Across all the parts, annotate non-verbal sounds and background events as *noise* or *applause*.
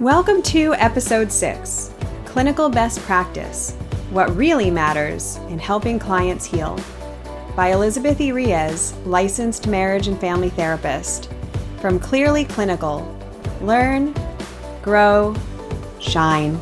Welcome to episode six Clinical Best Practice What Really Matters in Helping Clients Heal by Elizabeth E. Riez, licensed marriage and family therapist. From Clearly Clinical Learn, Grow, Shine.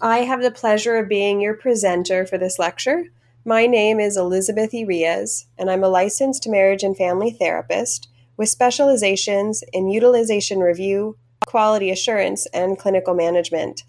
I have the pleasure of being your presenter for this lecture. My name is Elizabeth. Irias, and I'm a licensed marriage and family therapist with specializations in utilization review, quality assurance, and clinical management.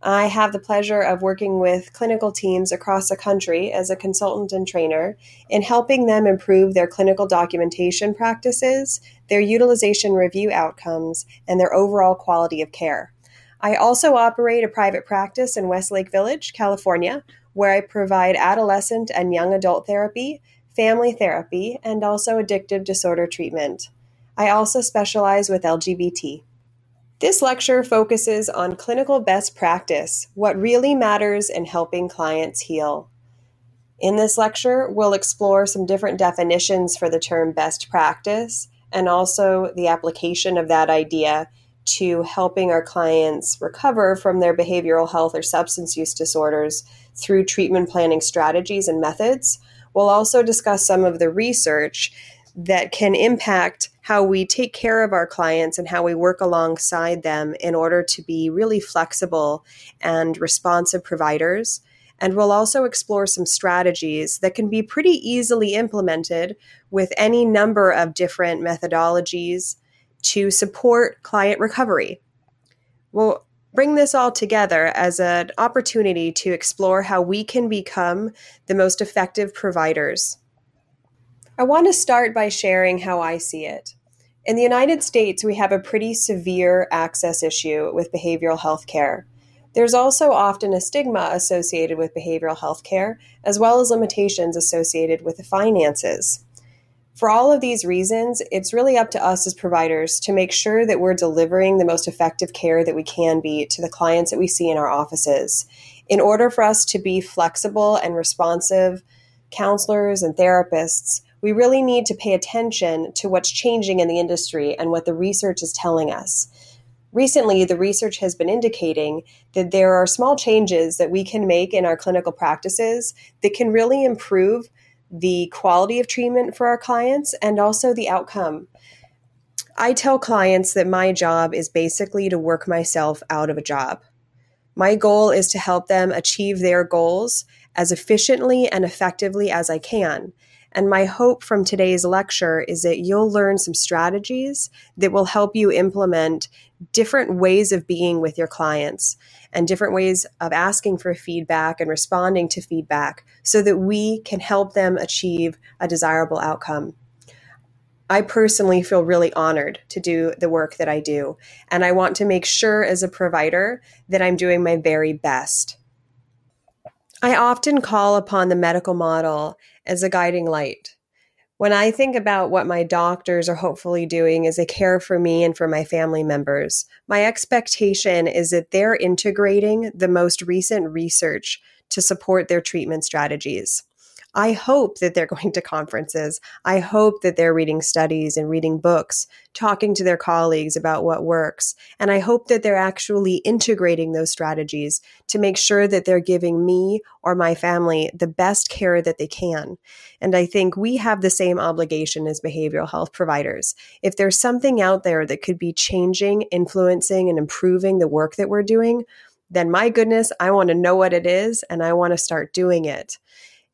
I have the pleasure of working with clinical teams across the country as a consultant and trainer in helping them improve their clinical documentation practices, their utilization review outcomes, and their overall quality of care. I also operate a private practice in Westlake Village, California, where I provide adolescent and young adult therapy, family therapy, and also addictive disorder treatment. I also specialize with LGBT. This lecture focuses on clinical best practice, what really matters in helping clients heal. In this lecture, we'll explore some different definitions for the term best practice and also the application of that idea to helping our clients recover from their behavioral health or substance use disorders through treatment planning strategies and methods. We'll also discuss some of the research that can impact how we take care of our clients and how we work alongside them in order to be really flexible and responsive providers. And we'll also explore some strategies that can be pretty easily implemented with any number of different methodologies to support client recovery. We'll bring this all together as an opportunity to explore how we can become the most effective providers. I want to start by sharing how I see it. In the United States, we have a pretty severe access issue with behavioral health care. There's also often a stigma associated with behavioral health care, as well as limitations associated with the finances. For all of these reasons, it's really up to us as providers to make sure that we're delivering the most effective care that we can be to the clients that we see in our offices. In order for us to be flexible and responsive counselors and therapists, we really need to pay attention to what's changing in the industry and what the research is telling us. Recently, the research has been indicating that there are small changes that we can make in our clinical practices that can really improve the quality of treatment for our clients and also the outcome. I tell clients that my job is basically to work myself out of a job. My goal is to help them achieve their goals as efficiently and effectively as I can. And my hope from today's lecture is that you'll learn some strategies that will help you implement different ways of being with your clients and different ways of asking for feedback and responding to feedback so that we can help them achieve a desirable outcome. I personally feel really honored to do the work that I do, and I want to make sure as a provider that I'm doing my very best. I often call upon the medical model as a guiding light. When I think about what my doctors are hopefully doing as they care for me and for my family members, my expectation is that they're integrating the most recent research to support their treatment strategies. I hope that they're *laughs* going to conferences. I hope that they're reading studies and reading books, talking to their colleagues about what works. And I hope that they're actually integrating those strategies to make sure that they're giving me or my family the best care that they can. And I think we have the same obligation as behavioral health providers. If there's something out there that could be changing, influencing, and improving the work that we're doing, then my goodness, I want to know what it is and I want to start doing it.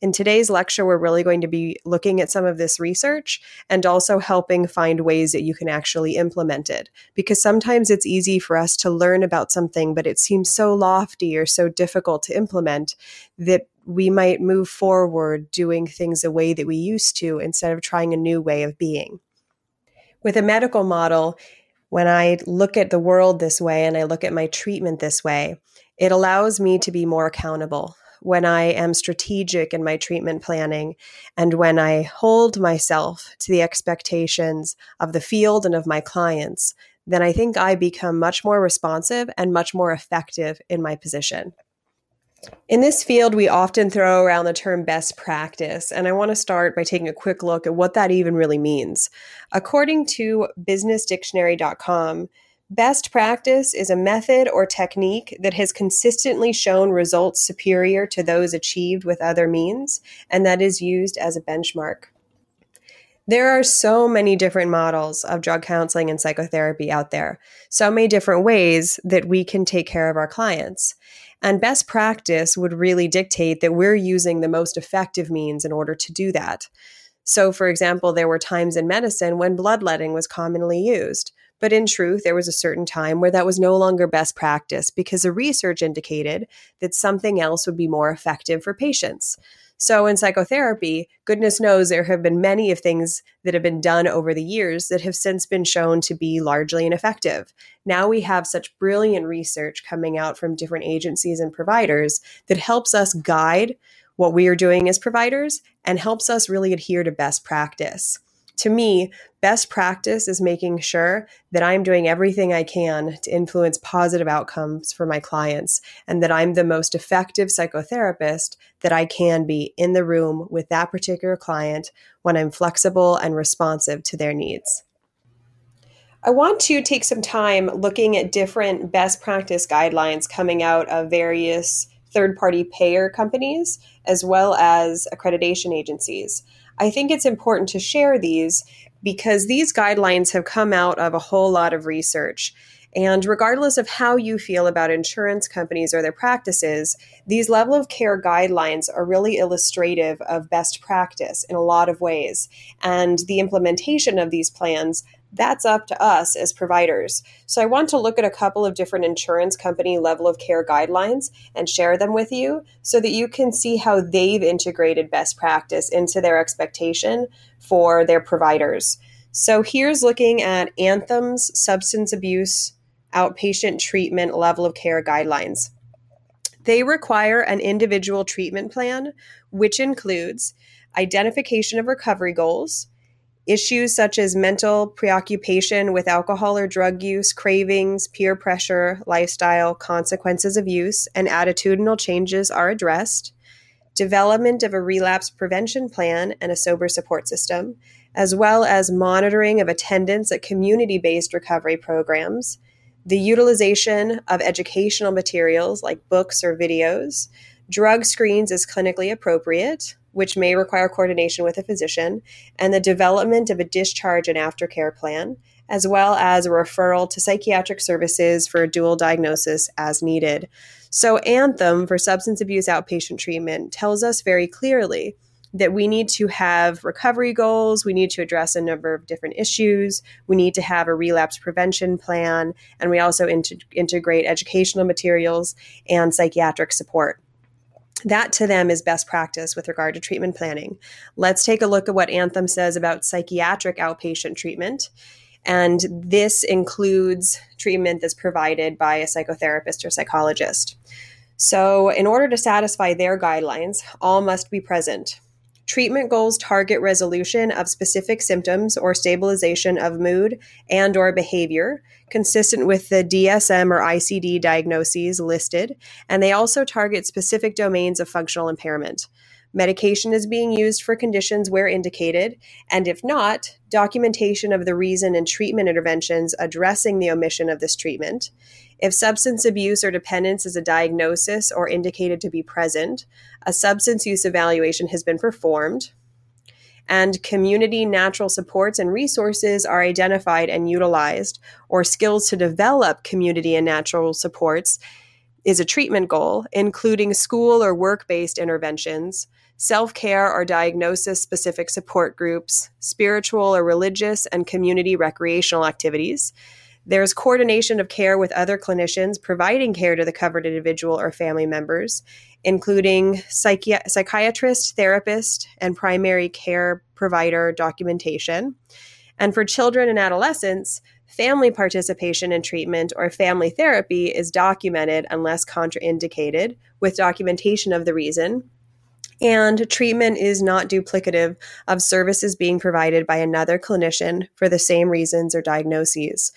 In today's lecture, we're really going to be looking at some of this research and also helping find ways that you can actually implement it. Because sometimes it's easy for us to learn about something, but it seems so lofty or so difficult to implement that we might move forward doing things the way that we used to instead of trying a new way of being. With a medical model, when I look at the world this way and I look at my treatment this way, it allows me to be more accountable when I am strategic in my treatment planning and when I hold myself to the expectations of the field and of my clients, then I think I become much more responsive and much more effective in my position. In this field, we often throw around the term best practice, and I want to start by taking a quick look at what that even really means. According to businessdictionary.com, best practice is a method or technique that has consistently shown results superior to those achieved with other means, and that is used as a benchmark. There are so many different models of drug counseling and psychotherapy out there, so many different ways that we can take care of our clients. And best practice would really dictate that we're using the most effective means in order to do that. So, for example, there were times in medicine when bloodletting was commonly used. But in truth, there was a certain time where that was no longer best practice because the research indicated that something else would be more effective for patients. So in psychotherapy, goodness knows there have been many of things that have been done over the years that have since been shown to be largely ineffective. Now we have such brilliant research coming out from different agencies and providers that helps us guide what we are doing as providers and helps us really adhere to best practice to me, best practice is making sure that I'm doing everything I can to influence positive outcomes for my clients and that I'm the most effective psychotherapist that I can be in the room with that particular client when I'm flexible and responsive to their needs. I want to take some time looking at different best practice guidelines coming out of various third party payer companies as well as accreditation agencies. I think it's important to share these because these guidelines have come out of a whole lot of research. And regardless of how you feel about insurance companies or their practices, these level of care guidelines are really illustrative of best practice in a lot of ways. And the implementation of these plans that's up to us as providers. So I want to look at a couple of different insurance company level of care guidelines and share them with you so that you can see how they've integrated best practice into their expectation for their providers. So here's looking at Anthem's substance abuse outpatient treatment level of care guidelines. They require an individual treatment plan, which includes identification of recovery goals, Issues such as mental preoccupation with alcohol or drug use, cravings, peer pressure, lifestyle, consequences of use, and attitudinal changes are addressed. Development of a relapse prevention plan and a sober support system, as well as monitoring of attendance at community based recovery programs, the utilization of educational materials like books or videos, drug screens as clinically appropriate, which may require coordination with a physician, and the development of a discharge and aftercare plan, as well as a referral to psychiatric services for a dual diagnosis as needed. So, Anthem for substance abuse outpatient treatment tells us very clearly that we need to have recovery goals, we need to address a number of different issues, we need to have a relapse prevention plan, and we also integrate educational materials and psychiatric support. That to them is best practice with regard to treatment planning. Let's take a look at what Anthem says about psychiatric outpatient treatment. And this includes treatment that's provided by a psychotherapist or psychologist. So, in order to satisfy their guidelines, all must be present. Treatment goals target resolution of specific symptoms or stabilization of mood and or behavior consistent with the DSM or ICD diagnoses listed, and they also target specific domains of functional impairment. Medication is being used for conditions where indicated, and if not, documentation of the reason and treatment interventions addressing the omission of this treatment. If substance abuse or dependence is a diagnosis or indicated to be present, a substance use evaluation has been performed, and community natural supports and resources are identified and utilized, or skills to develop community and natural supports is a treatment goal, including school or work based interventions, self care or diagnosis specific support groups, spiritual or religious and community recreational activities. There's coordination of care with other clinicians providing care to the covered individual or family members, including psychi- psychiatrist, therapist, and primary care provider documentation. And for children and adolescents, family participation in treatment or family therapy is documented unless contraindicated with documentation of the reason and treatment is not duplicative of services being provided by another clinician for the same reasons or diagnoses.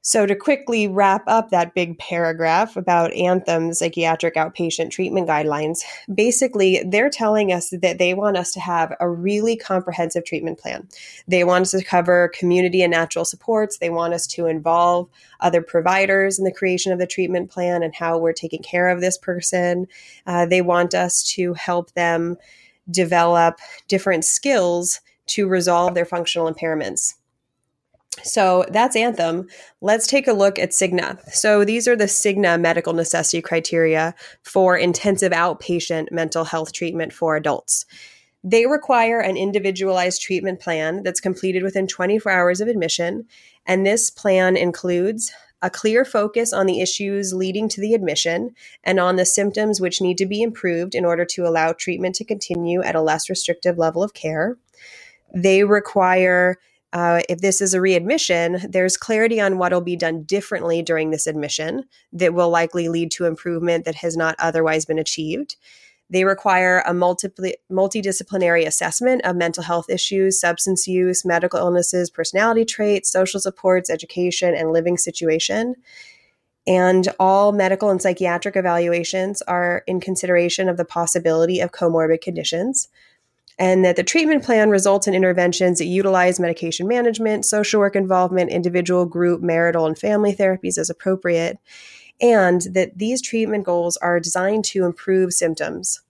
So, to quickly wrap up that big paragraph about Anthem psychiatric outpatient treatment guidelines, basically they're telling us that they want us to have a really comprehensive treatment plan. They want us to cover community and natural supports. They want us to involve other providers in the creation of the treatment plan and how we're taking care of this person. Uh, they want us to help them develop different skills to resolve their functional impairments. So that's Anthem. Let's take a look at Cigna. So these are the Cigna medical necessity criteria for intensive outpatient mental health treatment for adults. They require an individualized treatment plan that's completed within 24 hours of admission. And this plan includes a clear focus on the issues leading to the admission and on the symptoms which need to be improved in order to allow treatment to continue at a less restrictive level of care. They require uh, if this is a readmission, there's clarity on what will be done differently during this admission that will likely lead to improvement that has not otherwise been achieved. They require a multi- multidisciplinary assessment of mental health issues, substance use, medical illnesses, personality traits, social supports, education, and living situation. And all medical and psychiatric evaluations are in consideration of the possibility of comorbid conditions and that the treatment plan results in interventions that utilize medication management, social work involvement, individual, group, marital, and family therapies as appropriate, and that these treatment goals are designed to improve symptoms.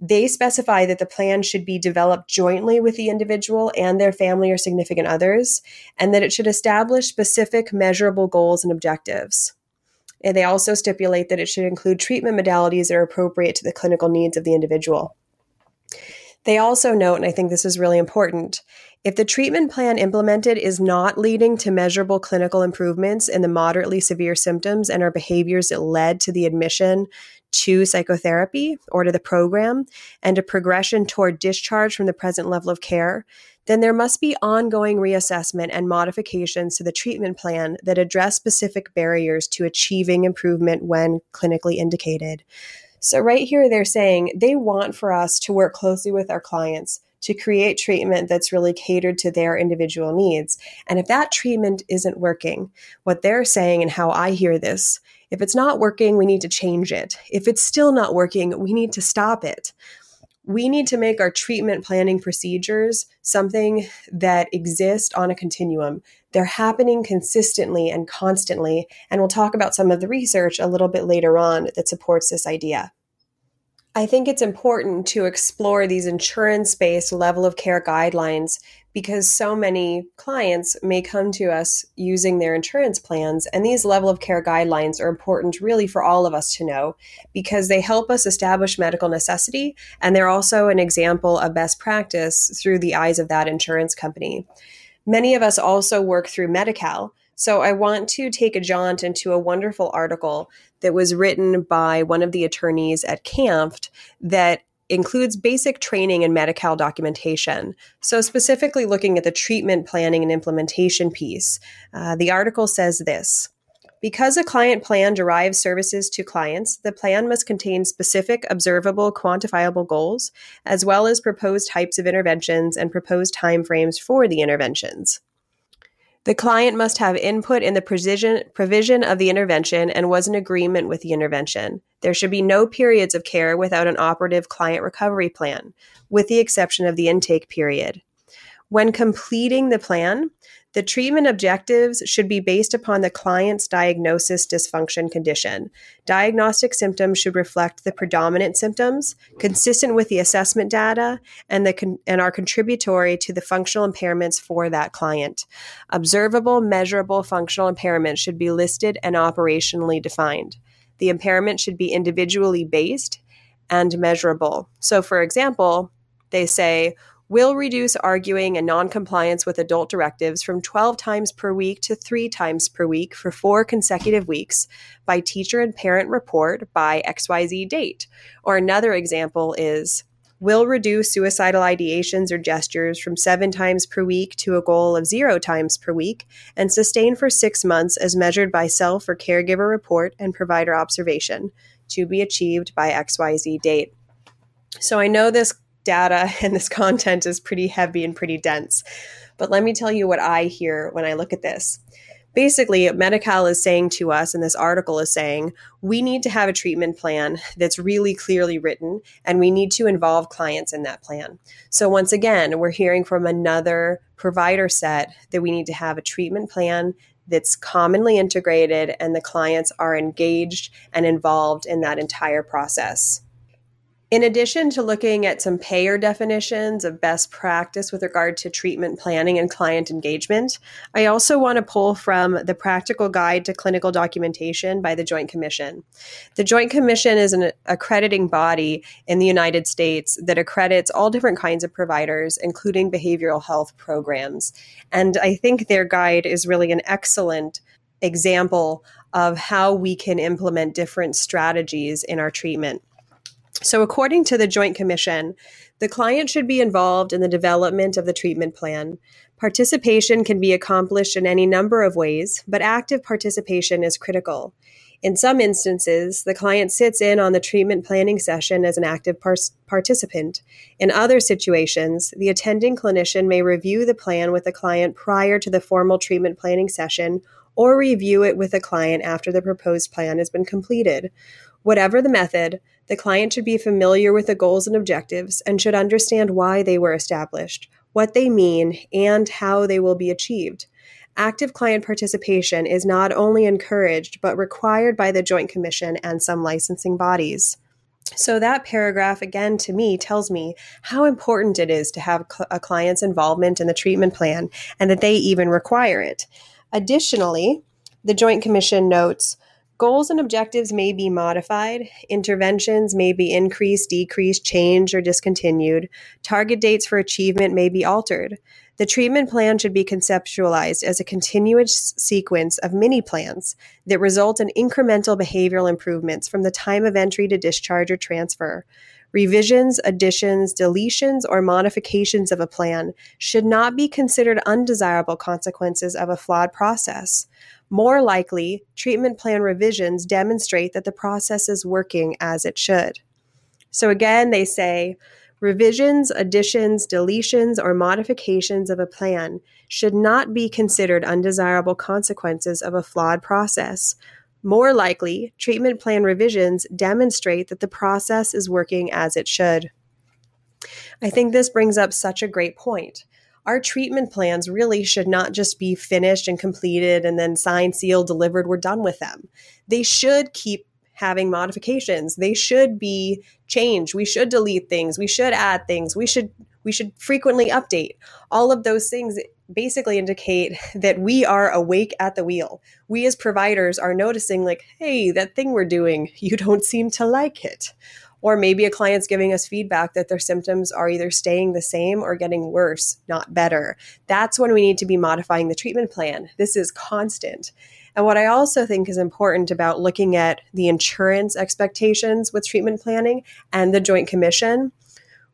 They specify that the plan should be developed jointly with the individual and their family or significant others, and that it should establish specific measurable goals and objectives. And they also stipulate that it should include treatment modalities that are appropriate to the clinical needs of the individual. They also note, and I think this is really important, if the treatment plan implemented is not leading to measurable clinical improvements in the moderately severe symptoms and or behaviors that led to the admission to psychotherapy or to the program and a progression toward discharge from the present level of care, then there must be ongoing reassessment and modifications to the treatment plan that address specific barriers to achieving improvement when clinically indicated. So, right here, they're saying they want for us to work closely with our clients to create treatment that's really catered to their individual needs. And if that treatment isn't working, what they're saying and how I hear this, if it's not working, we need to change it. If it's still not working, we need to stop it. We need to make our treatment planning procedures something that exists on a continuum. They're happening consistently and constantly. And we'll talk about some of the research a little bit later on that supports this idea. I think it's important to explore these insurance based level of care guidelines because so many clients may come to us using their insurance plans. And these level of care guidelines are important really for all of us to know because they help us establish medical necessity and they're also an example of best practice through the eyes of that insurance company. Many of us also work through Medi Cal. So I want to take a jaunt into a wonderful article that was written by one of the attorneys at CAMFT that includes basic training and Medi-Cal documentation. So, specifically looking at the treatment planning and implementation piece, uh, the article says this. Because a client plan derives services to clients, the plan must contain specific, observable, quantifiable goals, as well as proposed types of interventions and proposed timeframes for the interventions. The client must have input in the precision, provision of the intervention and was in agreement with the intervention. There should be no periods of care without an operative client recovery plan, with the exception of the intake period. When completing the plan, the treatment objectives should be based upon the client's diagnosis dysfunction condition. Diagnostic symptoms should reflect the predominant symptoms, consistent with the assessment data, and, the con- and are contributory to the functional impairments for that client. Observable, measurable functional impairments should be listed and operationally defined. The impairment should be individually based and measurable. So, for example, they say, will reduce arguing and noncompliance with adult directives from 12 times per week to three times per week for four consecutive weeks by teacher and parent report by XYZ date. Or another example is will reduce suicidal ideations or gestures from seven times per week to a goal of zero times per week and sustain for six months as measured by self or caregiver report and provider observation to be achieved by XYZ date. So I know this data *laughs* and this content is pretty heavy and pretty dense. But let me tell you what I hear when I look at this. basically, Medi-Cal is saying to us, and this article is saying, we need to have a treatment plan that's really clearly written, and we need to involve clients in that plan. So, once again, we're hearing from another provider set that we need to have a treatment plan that's commonly integrated and the clients are engaged and involved in that entire process. In addition to looking at some payer definitions of best practice with regard to treatment planning and client engagement, I also want to pull from the Practical Guide to Clinical Documentation by the Joint Commission. The Joint Commission is an accrediting body in the United States that accredits all different kinds of providers, including behavioral health programs. And I think their guide is really an excellent example of how we can implement different strategies in our treatment. So, according to the Joint Commission, the client should be involved in the development of the treatment plan. Participation can be accomplished in any number of ways, but active participation is critical. In some instances, the client sits in on the treatment planning session as an active par- participant. In other situations, the attending clinician may review the plan with the client prior to the formal treatment planning session or review it with the client after the proposed plan has been completed. Whatever the method, the client should be familiar with the goals and objectives and should understand why they were established, what they mean, and how they will be achieved. Active client participation is not only encouraged, but required by the Joint Commission and some licensing bodies. So, that paragraph again to me tells me how important it is to have a client's involvement in the treatment plan and that they even require it. Additionally, the Joint Commission notes Goals and objectives may be modified, interventions may be increased, decreased, changed, or discontinued. Target dates for achievement may be altered. The treatment plan should be conceptualized as a continuous sequence of mini plans that result in incremental behavioral improvements from the time of entry to discharge or transfer. Revisions, additions, deletions, or modifications of a plan should not be considered undesirable consequences of a flawed process. More likely, treatment plan revisions demonstrate that the process is working as it should. So, again, they say revisions, additions, deletions, or modifications of a plan should not be considered undesirable consequences of a flawed process. More likely, treatment plan revisions demonstrate that the process is working as it should. I think this brings up such a great point our treatment plans really should not just be finished and completed and then signed, sealed, delivered, we're done with them. They should keep having modifications. They should be changed. We should delete things. We should add things. We should we should frequently update. All of those things basically indicate *laughs* that we are awake at the wheel. We as providers are noticing like, "Hey, that thing we're doing, *laughs* you don't seem to like it." Or maybe a client's giving us feedback that their symptoms are either staying the same or getting worse, not better. That's when we need to be modifying the treatment plan. This is constant. And what I also think is important about looking at the insurance expectations with treatment planning and the Joint Commission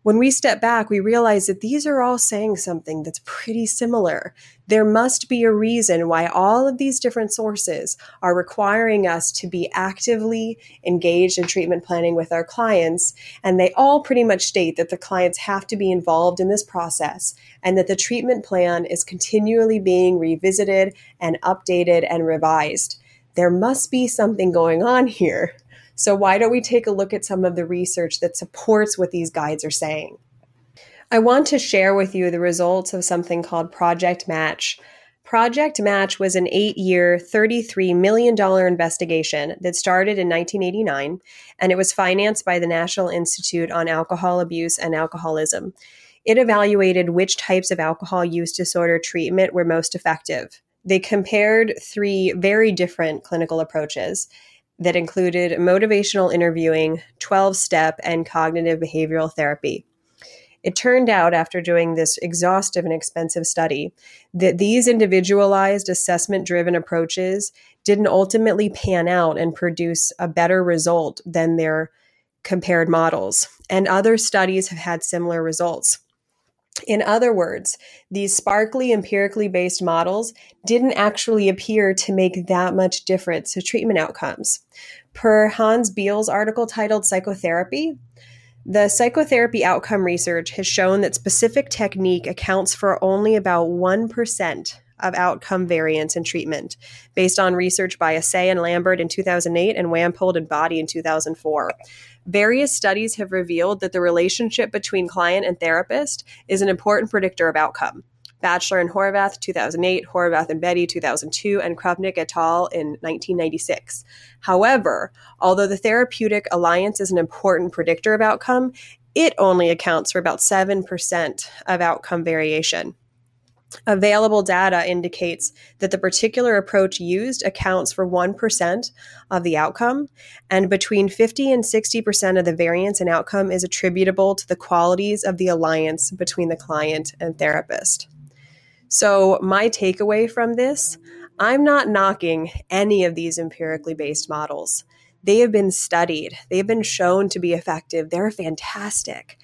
when we step back, we realize that these are all saying something that's pretty similar. There must be a reason why all of these different sources are requiring us to be actively engaged in treatment planning with our clients. And they all pretty much state that the clients have to be involved in this process and that the treatment plan is continually being revisited and updated and revised. There must be something going on here. So, why don't we take a look at some of the research that supports what these guides are saying? I want to share with you the results of something called Project Match. Project Match was an eight year, $33 million investigation that started in 1989, and it was financed by the National Institute on Alcohol Abuse and Alcoholism. It evaluated which types of alcohol use disorder treatment were most effective. They compared three very different clinical approaches that included motivational interviewing, 12 step, and cognitive behavioral therapy. It turned out, after doing this exhaustive and expensive study, that these individualized assessment driven approaches didn't ultimately pan out and produce a better result than their compared models. And other studies have had similar results. In other words, these sparkly empirically based models didn't actually appear to make that much difference to treatment outcomes. Per Hans Beal's article titled Psychotherapy, the psychotherapy outcome research has shown that specific technique accounts for only about 1% of outcome variance in treatment, based on research by Asay and Lambert in 2008 and Wampold and Bhati in 2004. Various studies have revealed that the relationship between client and therapist is an important predictor of outcome. Bachelor and Horvath, 2008, Horvath and Bedi, 2002, and Krupnick et al. in 1996. However, although the therapeutic alliance is an important predictor of outcome, it only accounts for about 7% of outcome variation. Available data indicates that the particular approach used accounts for 1% of the outcome, and between 50 and 60% of the variance in outcome is attributable to the qualities of the alliance between the client and therapist. So, my takeaway from this I'm not knocking any of these empirically based models. They have been studied, they've been shown to be effective, they're fantastic.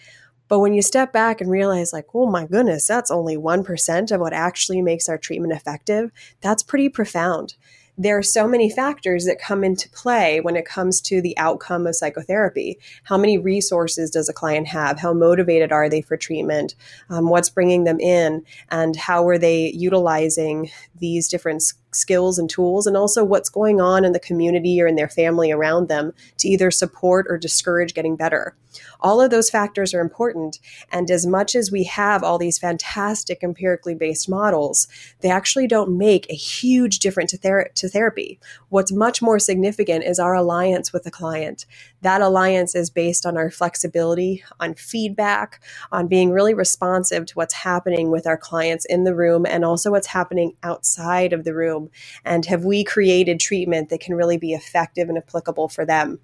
But when you step back and realize, like, oh my goodness, that's only 1% of what actually makes our treatment effective, that's pretty profound there are so many factors that come into play when it comes to the outcome of psychotherapy. How many resources does a client have? How motivated are they for treatment? Um, what's bringing them in? And how are they utilizing these different skills and tools? And also what's going on in the community or in their family around them to either support or discourage getting better? All of those factors are important. And as much as we have all these fantastic empirically based models, they actually don't make a huge difference to, to therapy. What's much more significant is our alliance with the client. That alliance is based on our flexibility, on feedback, on being really responsive to what's happening with our clients in the room and also what's happening outside of the room. And have we created treatment that can really be effective and applicable for them?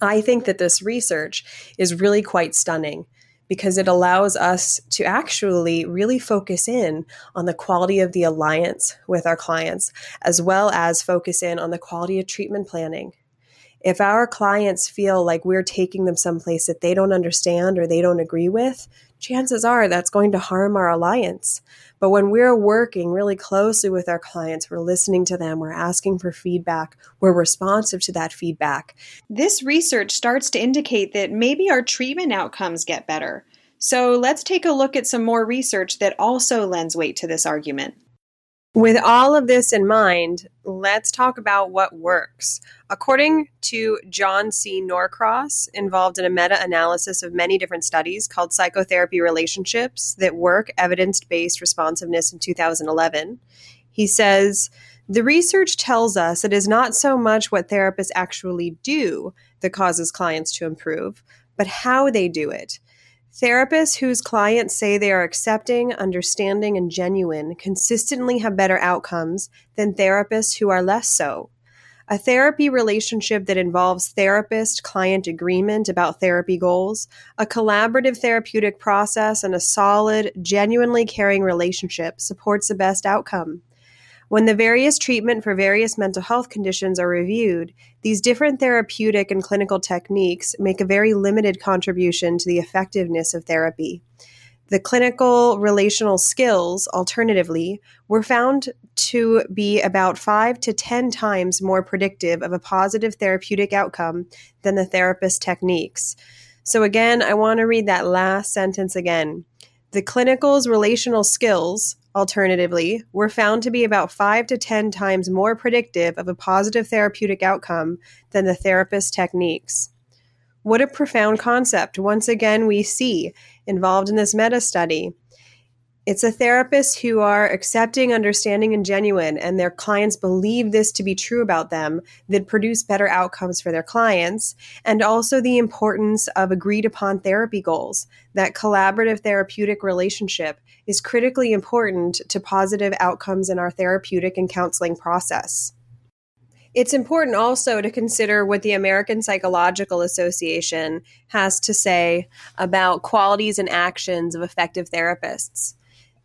I think that this research is really quite stunning because it allows us to actually really focus in on the quality of the alliance with our clients, as well as focus in on the quality of treatment planning. If our clients feel like we're taking them someplace that they don't understand or they don't agree with, chances are that's going to harm our alliance. But when we're working really closely with our clients, we're listening to them, we're asking for feedback, we're responsive to that feedback. This research starts to indicate that maybe our treatment outcomes get better. So let's take a look at some more research that also lends weight to this argument. With all of this in mind, let's talk about what works. According to John C. Norcross, involved in a meta analysis of many different studies called Psychotherapy Relationships That Work Evidence Based Responsiveness in 2011, he says, the research tells us it is not so much what therapists actually do that causes clients to improve, but how they do it. Therapists whose clients say they are accepting, understanding, and genuine consistently have better outcomes than therapists who are less so. A therapy relationship that involves therapist client agreement about therapy goals, a collaborative therapeutic process, and a solid, genuinely caring relationship supports the best outcome. When the various treatment for various mental health conditions are reviewed, these different therapeutic and clinical techniques make a very limited contribution to the effectiveness of therapy. The clinical relational skills, alternatively, were found to be about five to 10 times more predictive of a positive therapeutic outcome than the therapist techniques. So, again, I want to read that last sentence again. The clinical's relational skills, alternatively, were found to be about 5 to 10 times more predictive of a positive therapeutic outcome than the therapist techniques. What a profound concept, once again, we see involved in this meta study. It's a therapist who are accepting, understanding, and genuine, and their clients believe this to be true about them that produce better outcomes for their clients. And also the importance of agreed upon therapy goals. That collaborative therapeutic relationship is critically important to positive outcomes in our therapeutic and counseling process. It's important also to consider what the American Psychological Association has to say about qualities and actions of effective therapists.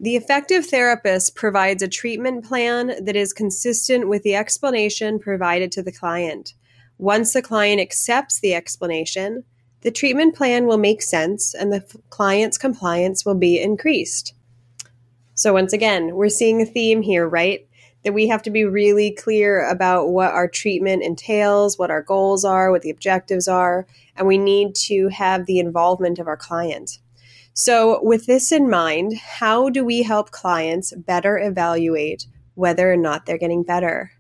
The effective therapist provides a treatment plan that is consistent with the explanation provided to the client. Once the client accepts the explanation, the treatment plan will make sense and the client's compliance will be increased. So, once again, we're seeing a theme here, right? That we have to be really clear about what our treatment entails, what our goals are, what the objectives are, and we need to have the involvement of our client. So, with this in mind, how do we help clients better evaluate whether or not they're getting better?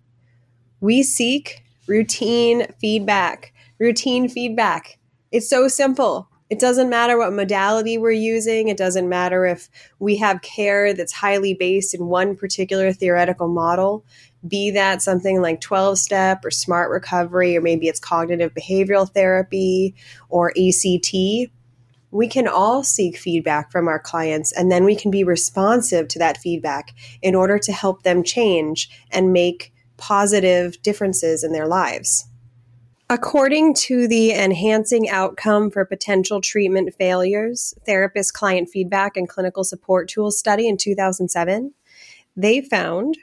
We seek routine feedback. Routine feedback. It's so simple. It doesn't matter what modality we're using. It doesn't matter if we have care that's highly based in one particular theoretical model, be that something like 12 step or smart recovery, or maybe it's cognitive behavioral therapy or ACT we can all seek feedback from our clients and then we can be responsive to that feedback in order to help them change and make positive differences in their lives. According to the Enhancing Outcome for Potential Treatment Failures Therapist Client Feedback and Clinical Support Tools study in 2007, they found,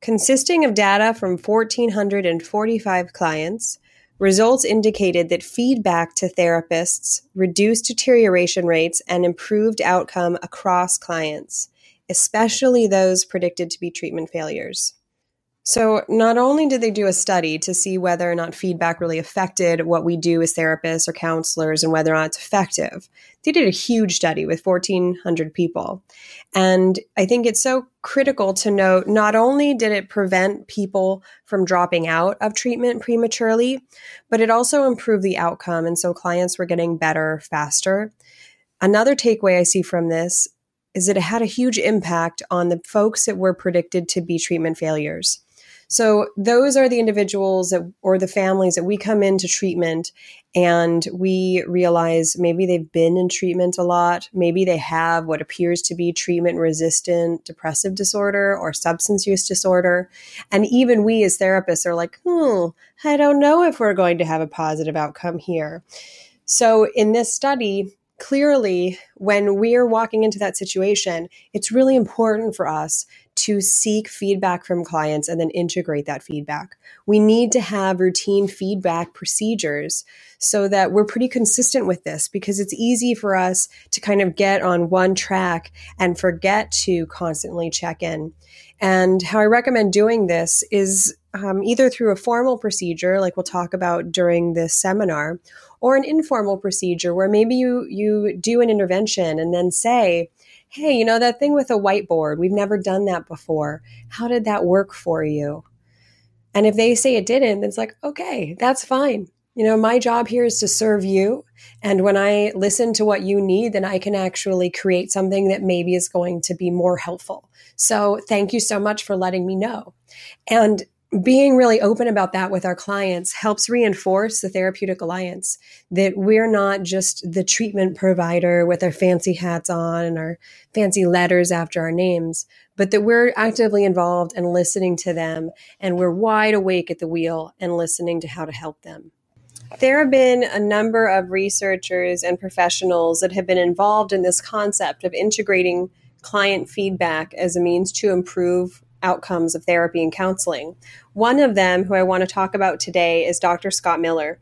consisting of data from 1,445 clients, Results indicated that feedback to therapists reduced deterioration rates and improved outcome across clients, especially those predicted to be treatment failures. So, not only did they do a study to see whether or not feedback really affected what we do as therapists or counselors and whether or not it's effective, they did a huge study with 1,400 people. And I think it's so critical to note not only did it prevent people from dropping out of treatment prematurely, but it also improved the outcome. And so clients were getting better faster. Another takeaway I see from this is that it had a huge impact on the folks that were predicted to be treatment failures. So those are the individuals that, or the families that we come into treatment and we realize maybe they've been in treatment a lot. Maybe they have what appears to be treatment resistant depressive disorder or substance use disorder. And even we as therapists are like, hmm, I don't know if we're going to have a positive outcome here. So in this study, clearly, when we're walking into that situation, it's really important for us to seek feedback from clients and then integrate that feedback. We need to have routine feedback procedures so that we're pretty consistent with this because it's easy for us to kind of get on one track and forget to constantly check in. And how I recommend doing this is um, either through a formal procedure, like we'll talk about during this seminar, or an informal procedure where maybe you you do an intervention and then say, hey, you know, that thing with a whiteboard, we've never done that before. How did that work for you? And if they say it didn't, then it's like, okay, that's fine. You know, my job here is to serve you. And when I listen to what you need, then I can actually create something that maybe is going to be more helpful. So thank you so much for letting me know. And being really open about that with our clients helps reinforce the therapeutic alliance that we're not just the treatment provider with our fancy hats on and our fancy letters after our names, but that we're actively involved and listening to them and we're wide awake at the wheel and listening to how to help them. There have been a number of researchers and professionals that have been involved in this concept of integrating client feedback as a means to improve outcomes of therapy and counseling. One of them, who I want to talk about today, is Dr. Scott Miller.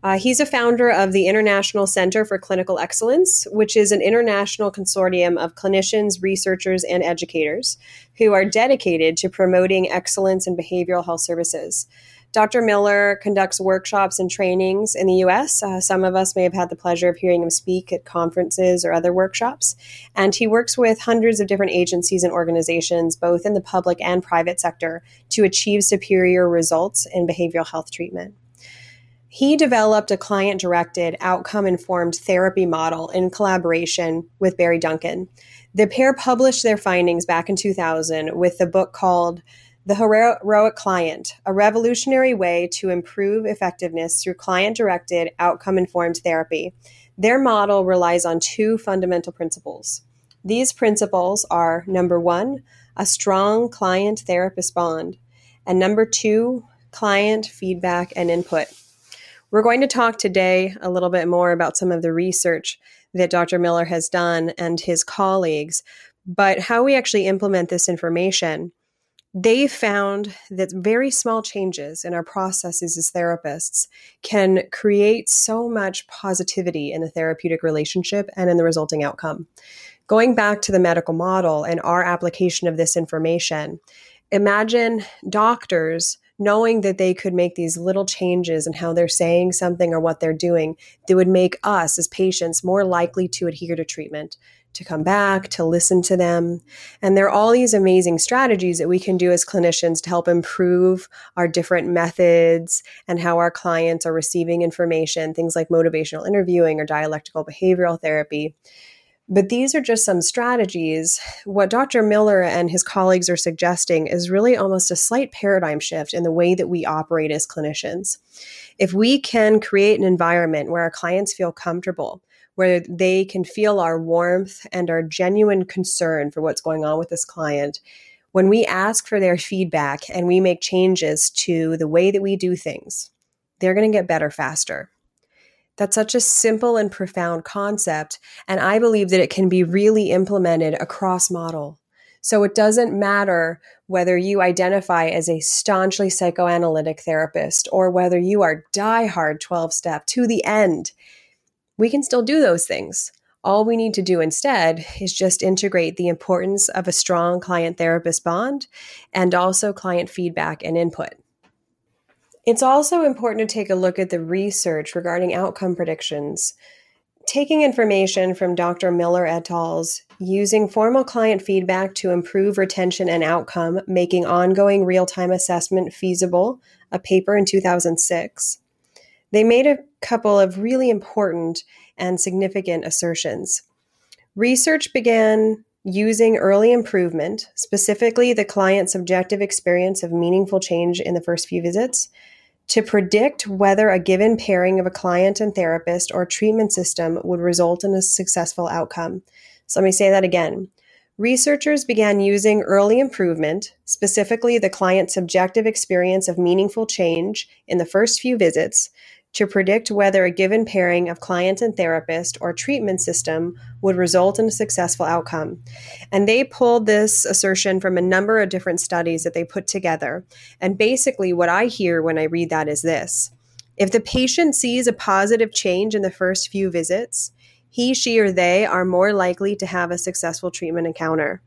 Uh, he's a founder of the International Center for Clinical Excellence, which is an international consortium of clinicians, researchers, and educators who are dedicated to promoting excellence in behavioral health services. Dr. Miller conducts workshops and trainings in the US. Uh, some of us may have had the pleasure of hearing him speak at conferences or other workshops. And he works with hundreds of different agencies and organizations, both in the public and private sector, to achieve superior results in behavioral health treatment. He developed a client directed, outcome informed therapy model in collaboration with Barry Duncan. The pair published their findings back in 2000 with a book called the Heroic Client, a revolutionary way to improve effectiveness through client directed, outcome informed therapy. Their model relies on two fundamental principles. These principles are number one, a strong client therapist bond, and number two, client feedback and input. We're going to talk today a little bit more about some of the research that Dr. Miller has done and his colleagues, but how we actually implement this information they found that very small changes in our processes as therapists can create so much positivity in the therapeutic relationship and in the resulting outcome. Going back to the medical model and our application of this information, imagine doctors knowing that they could make these little changes in how they're saying something or what they're doing that would make us as patients more likely to adhere to treatment, to come back, to listen to them. And there are all these amazing strategies that we can do as clinicians to help improve our different methods and how our clients are receiving information, things like motivational interviewing or dialectical behavioral therapy. But these are just some strategies. What Dr. Miller and his colleagues are suggesting is really almost a slight paradigm shift in the way that we operate as clinicians. If we can create an environment where our clients feel comfortable, where they can feel our warmth and our genuine concern for what's going on with this client, when we ask for their feedback and we make changes to the way that we do things, they're going to get better faster. That's such a simple and profound concept. And I believe that it can be really implemented across model. So it doesn't matter whether you identify as a staunchly psychoanalytic therapist or whether you are die-hard 12 step to the end. We can still do those things. All we need to do instead is just integrate the importance of a strong client therapist bond and also client feedback and input. It's also important to take a look at the research regarding outcome predictions. Taking information from Dr. Miller et al.'s using formal client feedback to improve retention and outcome, making ongoing real time assessment feasible, a paper in 2006. They made a couple of really important and significant assertions. Research began using early improvement, specifically the client's subjective experience of meaningful change in the first few visits, to predict whether a given pairing of a client and therapist or treatment system would result in a successful outcome. So let me say that again. Researchers began using early improvement, specifically the client's subjective experience of meaningful change in the first few visits, to predict whether a given pairing of client and therapist or treatment system would result in a successful outcome. And they pulled this assertion from a number of different studies that they put together. And basically, what I hear when I read that is this if the patient sees a positive change in the first few visits, he, she, or they are more likely to have a successful treatment encounter.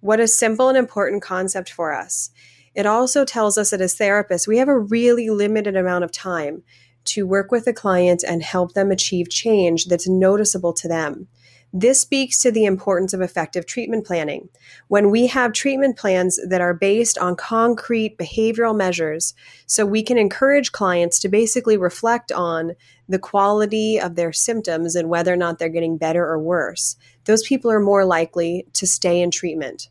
What a simple and important concept for us. It also tells us that as therapists, we have a really limited amount of time to work with the client and help them achieve change that's noticeable to them. This speaks to the importance of effective treatment planning. When we have treatment plans that are based on concrete behavioral measures, so we can encourage clients to basically reflect on the quality of their symptoms and whether or not they're getting better or worse, those people are more likely to stay in treatment.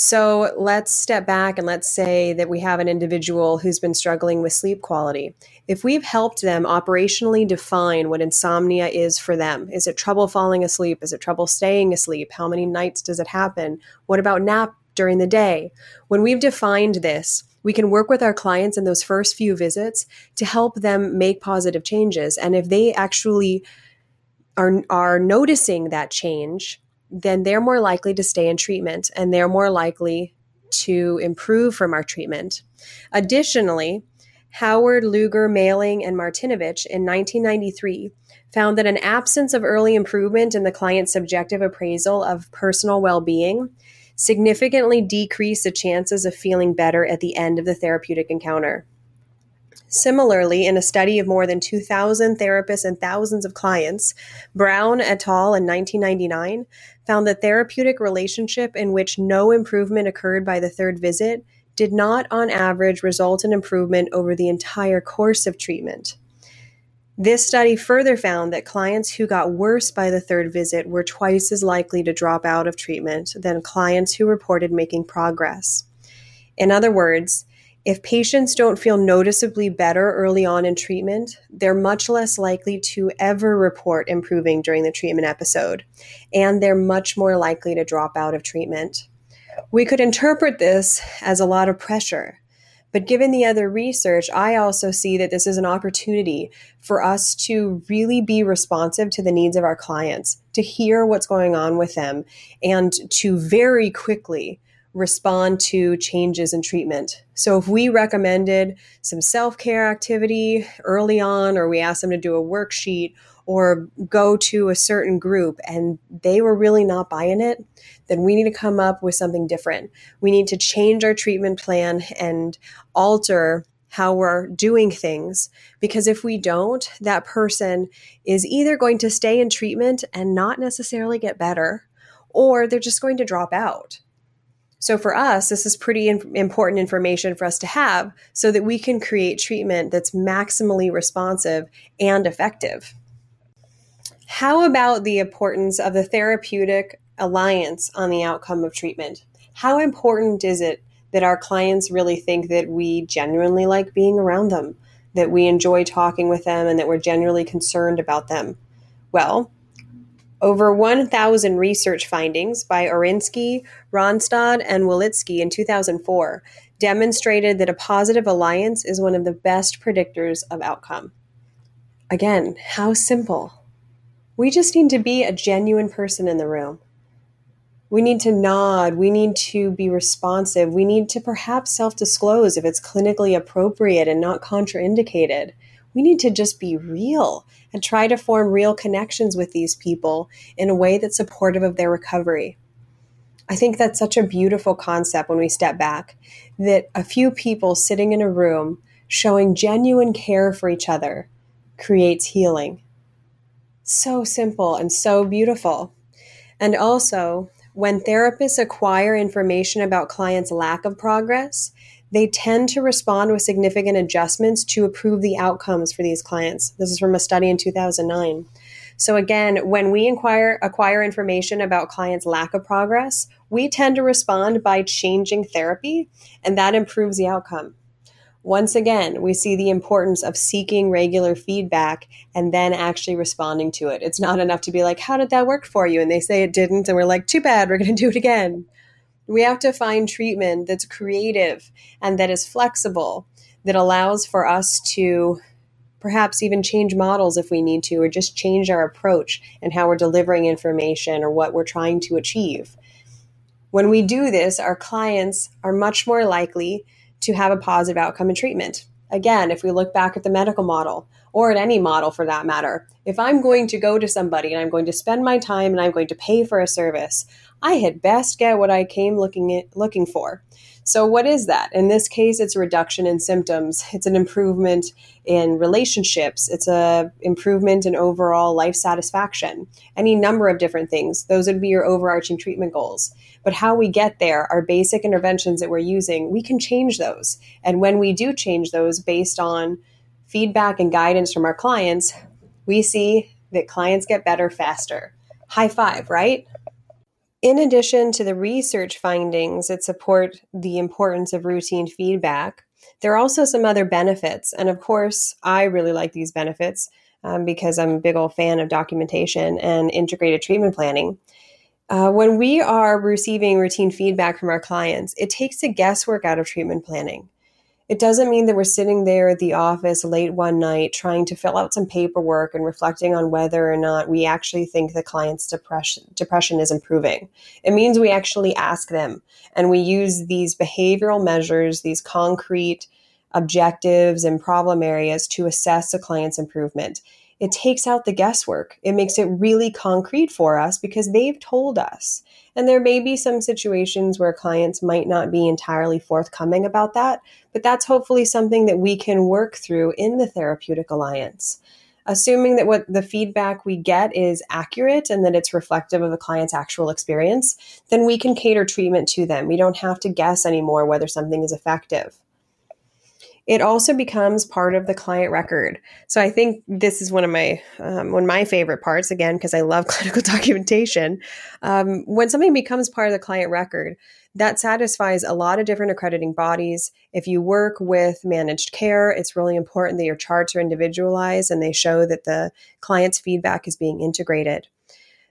So let's step back and let's say that we have an individual who's been struggling with sleep quality. If we've helped them operationally define what insomnia is for them, is it trouble falling asleep? Is it trouble staying asleep? How many nights does it happen? What about nap during the day? When we've defined this, we can work with our clients in those first few visits to help them make positive changes. And if they actually are, are noticing that change, then they're more likely to stay in treatment and they're more likely to improve from our treatment. Additionally, Howard, Lueger, Maling, and Martinovich in 1993 found that an absence of early improvement in the client's subjective appraisal of personal well being significantly decreased the chances of feeling better at the end of the therapeutic encounter. Similarly, in a study of more than 2,000 therapists and thousands of clients, Brown et al. in 1999 found that therapeutic relationship in which no improvement occurred by the third visit did not, on average, result in improvement over the entire course of treatment. This study further found that clients who got worse by the third visit were twice as likely to drop out of treatment than clients who reported making progress. In other words, if patients don't feel noticeably better early on in treatment, they're much less likely to ever report improving during the treatment episode, and they're much more likely to drop out of treatment. We could interpret this as a lot of pressure, but given the other research, I also see that this is an opportunity for us to really be responsive to the needs of our clients, to hear what's going on with them, and to very quickly respond to changes in treatment. So if we recommended some self-care activity early on or we asked them to do a worksheet or go to a certain group and they were really not buying it, then we need to come up with something different. We need to change our treatment plan and alter how we're doing things. Because if we don't, that person is either going to stay in treatment and not necessarily get better, or they're just going to drop out. So for us, this is pretty in- important information for us to have so that we can create treatment that's maximally responsive and effective. How about the importance of the therapeutic alliance on the outcome of treatment? How important is it that our clients really think that we genuinely like being around them, that we enjoy talking with them, and that we're genuinely concerned about them? Well, over 1,000 research findings by Orlinsky, Rønnestad, and Willutzki in 2004 demonstrated that a positive alliance is one of the best predictors of outcome. Again, how simple. We just need to be a genuine person in the room. We need to nod. We need to be responsive. We need to perhaps self disclose if it's clinically appropriate and not contraindicated. We need to just be real and try to form real connections with these people in a way that's supportive of their recovery. I think that's such a beautiful concept when we step back that a few people sitting in a room showing genuine care for each other creates healing. So simple and so beautiful. And also, when therapists acquire information about clients' lack of progress, they tend to respond with significant adjustments to improve the outcomes for these clients. This is from a study in 2009. So again, when we inquire, acquire information about clients' lack of progress, we tend to respond by changing therapy, and that improves the outcome. Once again, we see the importance of seeking regular feedback and then actually responding to it. It's not enough to be like, How did that work for you? And they say it didn't. And we're like, Too bad, we're going to do it again. We have to find treatment that's creative and that is flexible, that allows for us to perhaps even change models if we need to, or just change our approach and how we're delivering information or what we're trying to achieve. When we do this, our clients are much more likely to have a positive outcome in treatment. Again, if we look back at the medical model or at any model for that matter, if I'm going to go to somebody and I'm going to spend my time and I'm going to pay for a service, I had best get what I came looking at, looking for. So what is that? In this case, it's a reduction in symptoms. It's an improvement in relationships. It's a improvement in overall life satisfaction. Any number of different things. Those would be your overarching treatment goals. But how we get there, our basic interventions that we're using, we can change those. And when we do change those based on feedback and guidance from our clients, we see that clients get better faster. High five, right? In addition to the research findings that support the importance of routine feedback, there are also some other benefits. And of course, I really like these benefits um, because I'm a big old fan of documentation and integrated treatment planning. Uh, when we are receiving routine feedback from our clients, it takes the guesswork out of treatment planning. It doesn't mean that we're sitting there at the office late one night trying to fill out some paperwork and reflecting on whether or not we actually think the client's depression, depression is improving. It means we actually ask them and we use these behavioral measures, these concrete objectives and problem areas to assess the client's improvement it takes out the guesswork. It makes it really concrete for us because they've told us. And there may be some situations where clients might not be entirely forthcoming about that, but that's hopefully something that we can work through in the therapeutic alliance. Assuming that what the feedback we get is accurate and that it's reflective of the client's actual experience, then we can cater treatment to them. We don't have to guess anymore whether something is effective it also becomes part of the client record. So I think this is one of my um, one of my favorite parts again because I love *laughs* clinical documentation. Um, when something becomes part of the client record, that satisfies a lot of different accrediting bodies. If you work with managed care, it's really important that your charts are individualized and they show that the client's feedback is being integrated.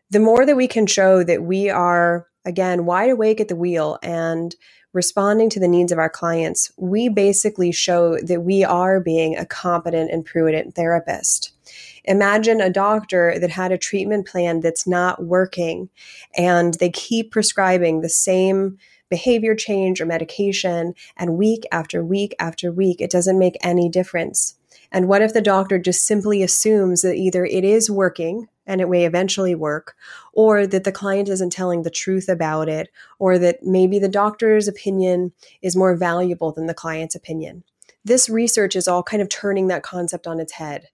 The more that we can show that we are again wide awake at the wheel and responding to the needs of our clients, we basically show that we are being a competent and prudent therapist. Imagine a doctor that had a treatment plan that's not working and they keep prescribing the same behavior change or medication, and week after week after week, it doesn't make any difference. And what if the doctor just simply assumes that either it is working and it may eventually work, or that the client isn't telling the truth about it, or that maybe the doctor's opinion is more valuable than the client's opinion? This research is all kind of turning that concept on its head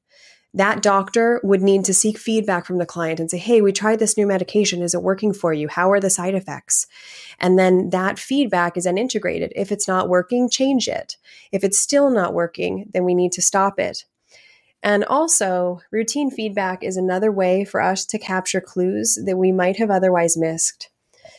that doctor would need to seek feedback from the client and say, Hey, we tried this new medication. Is it working for you? How are the side effects? And then that feedback is then integrated. If it's not working, change it. If it's still not working, then we need to stop it. And also, routine feedback is another way for us to capture clues that we might have otherwise missed.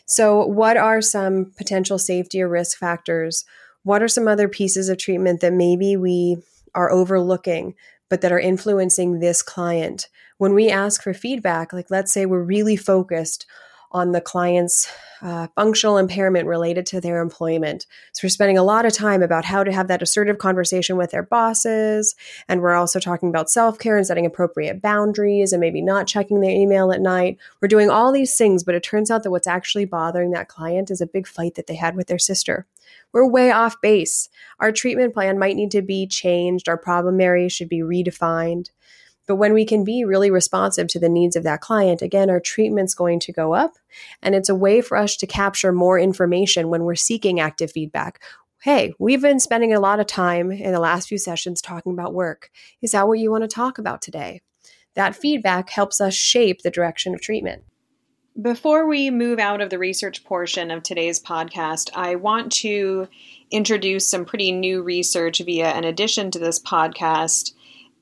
So, what are some potential safety or risk factors? What are some other pieces of treatment that maybe we are overlooking but that are influencing this client. When we ask for feedback, like let's say we're really focused on the client's uh, functional impairment related to their employment. So we're spending a lot of time about how to have that assertive conversation with their bosses. And we're also talking about self care and setting appropriate boundaries and maybe not checking their email at night. We're doing all these things, but it turns out that what's actually bothering that client is a big fight that they had with their sister. We're way off base. Our treatment plan might need to be changed. Our problem area should be redefined. But when we can be really responsive to the needs of that client, again, our treatment's going to go up. And it's a way for us to capture more information when we're seeking active feedback. Hey, we've been spending a lot of time in the last few sessions talking about work. Is that what you want to talk about today? That feedback helps us shape the direction of treatment. Before we move out of the research portion of today's podcast, I want to introduce some pretty new research via an addition to this podcast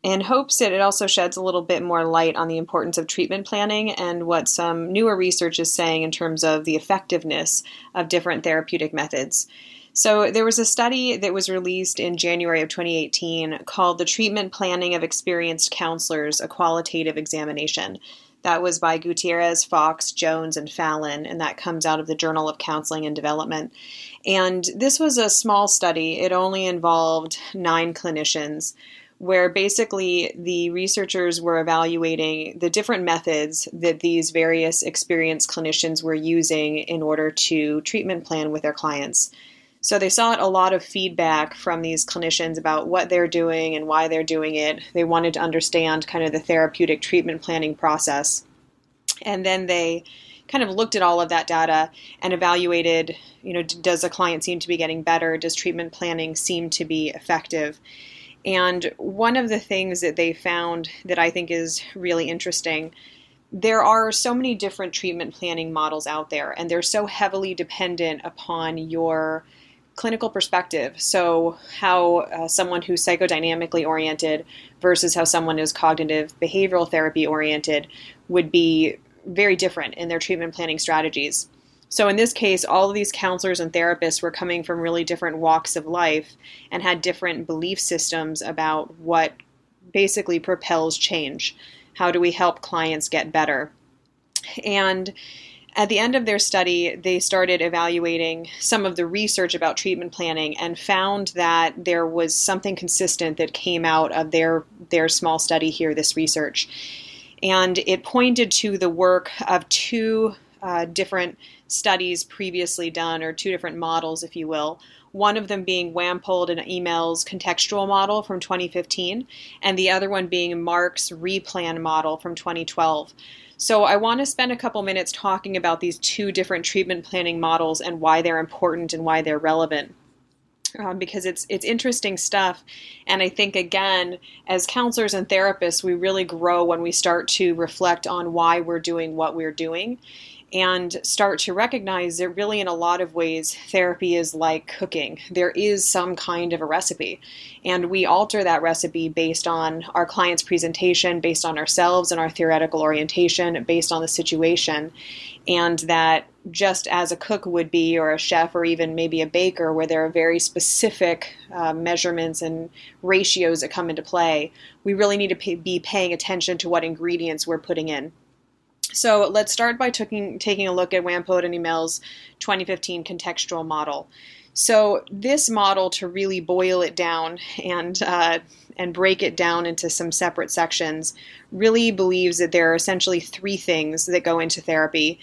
in hopes that it also sheds a little bit more light on the importance of treatment planning and what some newer research is saying in terms of the effectiveness of different therapeutic methods. So, there was a study that was released in January of 2018 called The Treatment Planning of Experienced Counselors A Qualitative Examination. That was by Gutierrez, Fox, Jones, and Fallon, and that comes out of the Journal of Counseling and Development. And this was a small study, it only involved nine clinicians where basically the researchers were evaluating the different methods that these various experienced clinicians were using in order to treatment plan with their clients. So they sought a lot of feedback from these clinicians about what they're doing and why they're doing it. They wanted to understand kind of the therapeutic treatment planning process. And then they kind of looked at all of that data and evaluated, you know, does a client seem to be getting better? Does treatment planning seem to be effective? And one of the things that they found that I think is really interesting there are so many different treatment planning models out there, and they're so heavily dependent upon your clinical perspective. So, how uh, someone who's psychodynamically oriented versus how someone who's cognitive behavioral therapy oriented would be very different in their treatment planning strategies. So, in this case, all of these counselors and therapists were coming from really different walks of life and had different belief systems about what basically propels change. How do we help clients get better? And at the end of their study, they started evaluating some of the research about treatment planning and found that there was something consistent that came out of their, their small study here, this research. And it pointed to the work of two uh, different studies previously done, or two different models, if you will. One of them being Wampold and Imel's contextual model from 2015, and the other one being Mark's replan model from 2012. So, I want to spend a couple minutes talking about these two different treatment planning models and why they're important and why they're relevant. Um, because it's it's interesting stuff, and I think again, as counselors and therapists, we really grow when we start to reflect on why we're doing what we're doing, and start to recognize that really, in a lot of ways, therapy is like cooking. There is some kind of a recipe, and we alter that recipe based on our client's presentation, based on ourselves and our theoretical orientation, based on the situation. And that just as a cook would be, or a chef, or even maybe a baker, where there are very specific uh, measurements and ratios that come into play, we really need to pay, be paying attention to what ingredients we're putting in. So let's start by taking, taking a look at Wampold and Imel's 2015 contextual model. So this model, to really boil it down and uh, and break it down into some separate sections, really believes that there are essentially three things that go into therapy,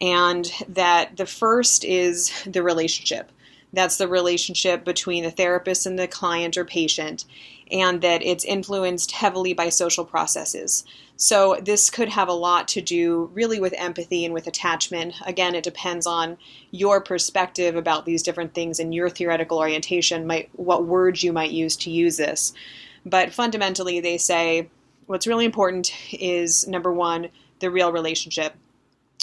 and that the first is the relationship. That's the relationship between the therapist and the client or patient, and that it's influenced heavily by social processes. So, this could have a lot to do really with empathy and with attachment. Again, it depends on your perspective about these different things and your theoretical orientation, might, what words you might use to use this. But fundamentally, they say what's really important is number one, the real relationship.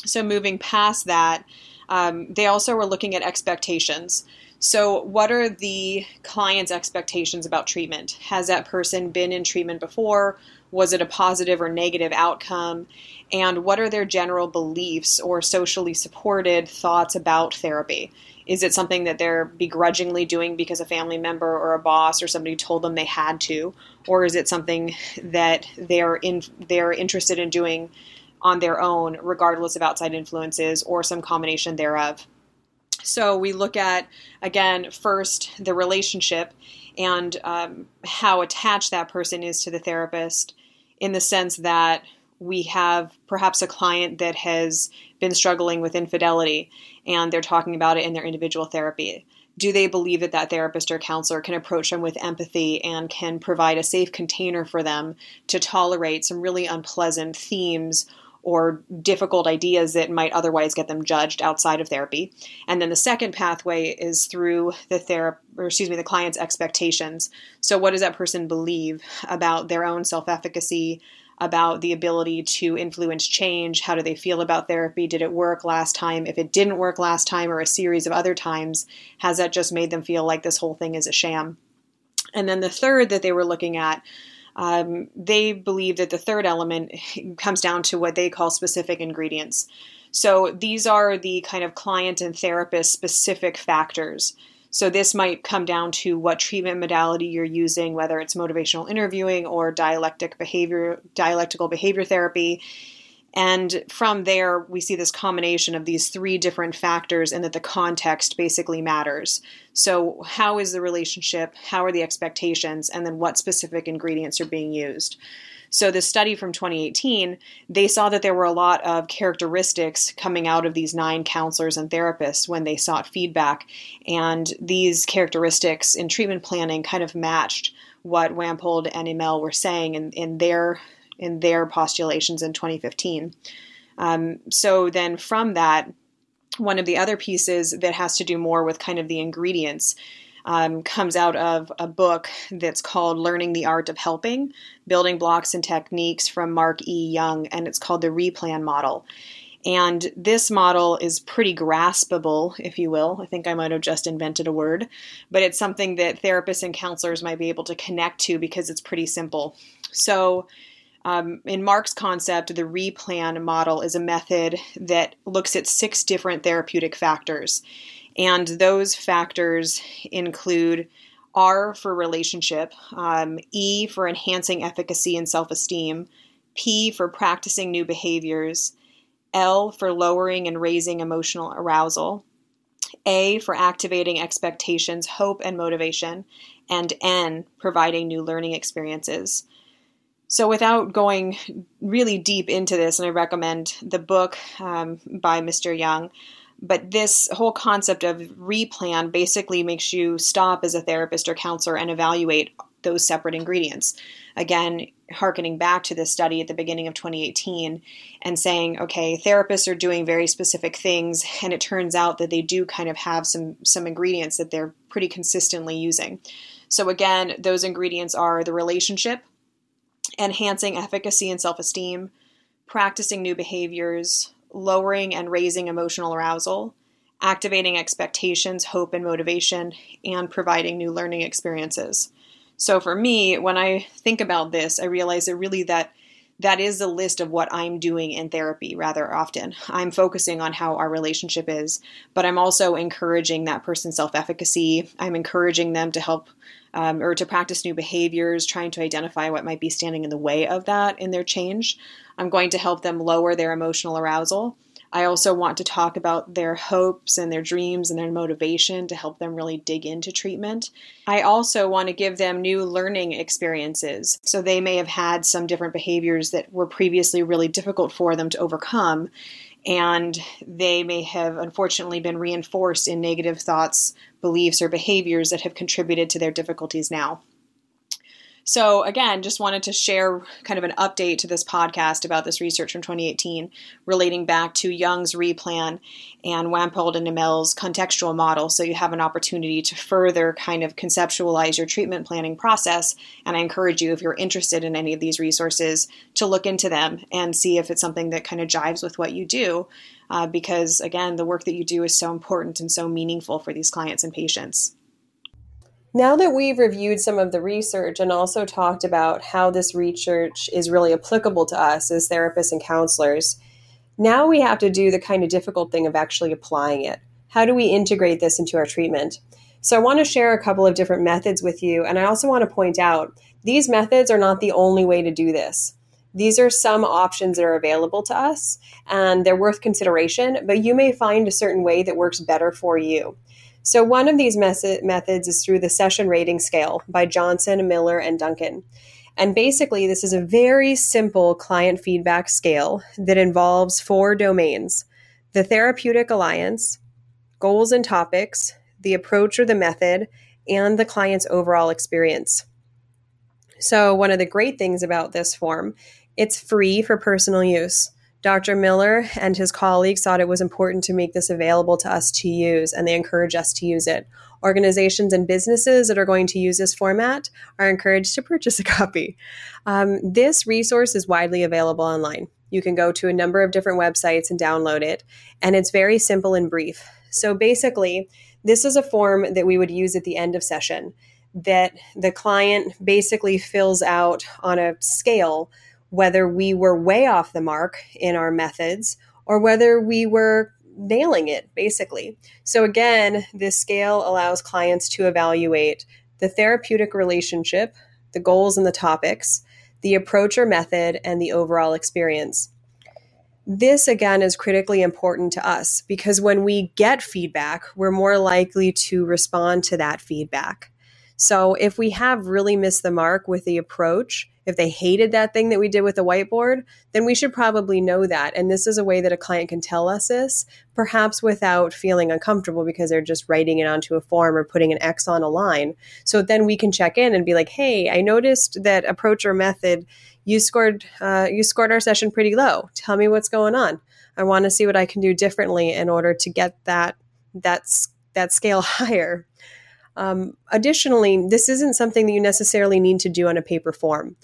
So, moving past that, um, they also were looking at expectations. So, what are the client's expectations about treatment? Has that person been in treatment before? Was it a positive or negative outcome? And what are their general beliefs or socially supported thoughts about therapy? Is it something that they're begrudgingly doing because a family member or a boss or somebody told them they had to, or is it something that they're in they're interested in doing on their own, regardless of outside influences or some combination thereof? So we look at again first the relationship and um, how attached that person is to the therapist in the sense that we have perhaps a client that has been struggling with infidelity and they're talking about it in their individual therapy. Do they believe that that therapist or counselor can approach them with empathy and can provide a safe container for them to tolerate some really unpleasant themes or difficult ideas that might otherwise get them judged outside of therapy. And then the second pathway is through the therapy, or excuse me, the client's expectations. So, what does that person believe about their own self efficacy, about the ability to influence change? How do they feel about therapy? Did it work last time? If it didn't work last time or a series of other times, has that just made them feel like this whole thing is a sham? And then the third that they were looking at um, they believe that the third element comes down to what they call specific ingredients. So these are the kind of client and therapist specific factors. So this might come down to what treatment modality you're using, whether it's motivational interviewing or dialectic behavior, dialectical behavior therapy. And from there, we see this combination of these three different factors, and that the context basically matters. So, how is the relationship? How are the expectations? And then, what specific ingredients are being used? So, this study from 2018, they saw that there were a lot of characteristics coming out of these nine counselors and therapists when they sought feedback. And these characteristics in treatment planning kind of matched what Wampold and Imel were saying in, in their in their postulations in 2015. Um, so then from that, one of the other pieces that has to do more with kind of the ingredients um, comes out of a book that's called Learning the Art of Helping Building Blocks and Techniques from Mark E. Young, and it's called the Replan Model. And this model is pretty graspable, if you will. I think I might have just invented a word, but it's something that therapists and counselors might be able to connect to because it's pretty simple. So, um, in Mark's concept, the replan model is a method that looks at six different therapeutic factors. And those factors include R for relationship, um, E for enhancing efficacy and self esteem, P for practicing new behaviors, L for lowering and raising emotional arousal, A for activating expectations, hope, and motivation, and N providing new learning experiences. So, without going really deep into this, and I recommend the book um, by Mr. Young, but this whole concept of replan basically makes you stop as a therapist or counselor and evaluate those separate ingredients. Again, harkening back to this study at the beginning of 2018 and saying, okay, therapists are doing very specific things, and it turns out that they do kind of have some some ingredients that they're pretty consistently using. So again, those ingredients are the relationship, enhancing efficacy and self esteem, practicing new behaviors, lowering and raising emotional arousal, activating expectations, hope, and motivation, and providing new learning experiences. So for me, when I think about this, I realize that really that that is a list of what I'm doing in therapy rather often. I'm focusing on how our relationship is, but I'm also encouraging that person's self efficacy. I'm encouraging them to help um, or to practice new behaviors, trying to identify what might be standing in the way of that in their change. I'm going to help them lower their emotional arousal. I also want to talk about their hopes and their dreams and their motivation to help them really dig into treatment. I also want to give them new learning experiences. So they may have had some different behaviors that were previously really difficult for them to overcome. And they may have unfortunately been reinforced in negative thoughts, beliefs, or behaviors that have contributed to their difficulties now. So, again, just wanted to share kind of an update to this podcast about this research from 2018 relating back to Young's replan and Wampold and Imel's contextual model. So, you have an opportunity to further kind of conceptualize your treatment planning process. And I encourage you, if you're interested in any of these resources, to look into them and see if it's something that kind of jives with what you do. Uh, because, again, the work that you do is so important and so meaningful for these clients and patients. Now that we've reviewed some of the research and also talked about how this research is really applicable to us as therapists and counselors, now we have to do the kind of difficult thing of actually applying it. How do we integrate this into our treatment? So, I want to share a couple of different methods with you, and I also want to point out these methods are not the only way to do this. These are some options that are available to us, and they're worth consideration, but you may find a certain way that works better for you. So, one of these mes- methods is through the session rating scale by Johnson, Miller, and Duncan. And basically, this is a very simple client feedback scale that involves four domains the therapeutic alliance, goals and topics, the approach or the method, and the client's overall experience. So, one of the great things about this form, it's free for personal use. Dr. Miller and his colleagues thought it was important to make this available to us to use, and they encourage us to use it. Organizations and businesses that are going to use this format are encouraged to purchase a *laughs* copy. Um, this resource is widely available online. You can go to a number of different websites and download it, and it's very simple and brief. So basically, this is a form that we would use at the end of session that the client basically fills out on a scale whether we were way off the mark in our methods or whether we were nailing it, basically. So, again, this scale allows clients to evaluate the therapeutic relationship, the goals and the topics, the approach or method, and the overall experience. This, again, is critically important to us because when we get feedback, we're more likely to respond to that feedback. So, if we have really missed the mark with the approach, if they hated that thing that we did with the whiteboard, then we should probably know that. And this is a way that a client can tell us this, perhaps without feeling uncomfortable because they're just writing it onto a form or putting an X on a line. So then we can check in and be like, hey, I noticed that approach or method, you scored uh, you scored our session pretty low. Tell me what's going on. I want to see what I can do differently in order to get that that that scale *laughs* higher. Um, additionally, this isn't something that you necessarily need to do on a paper form.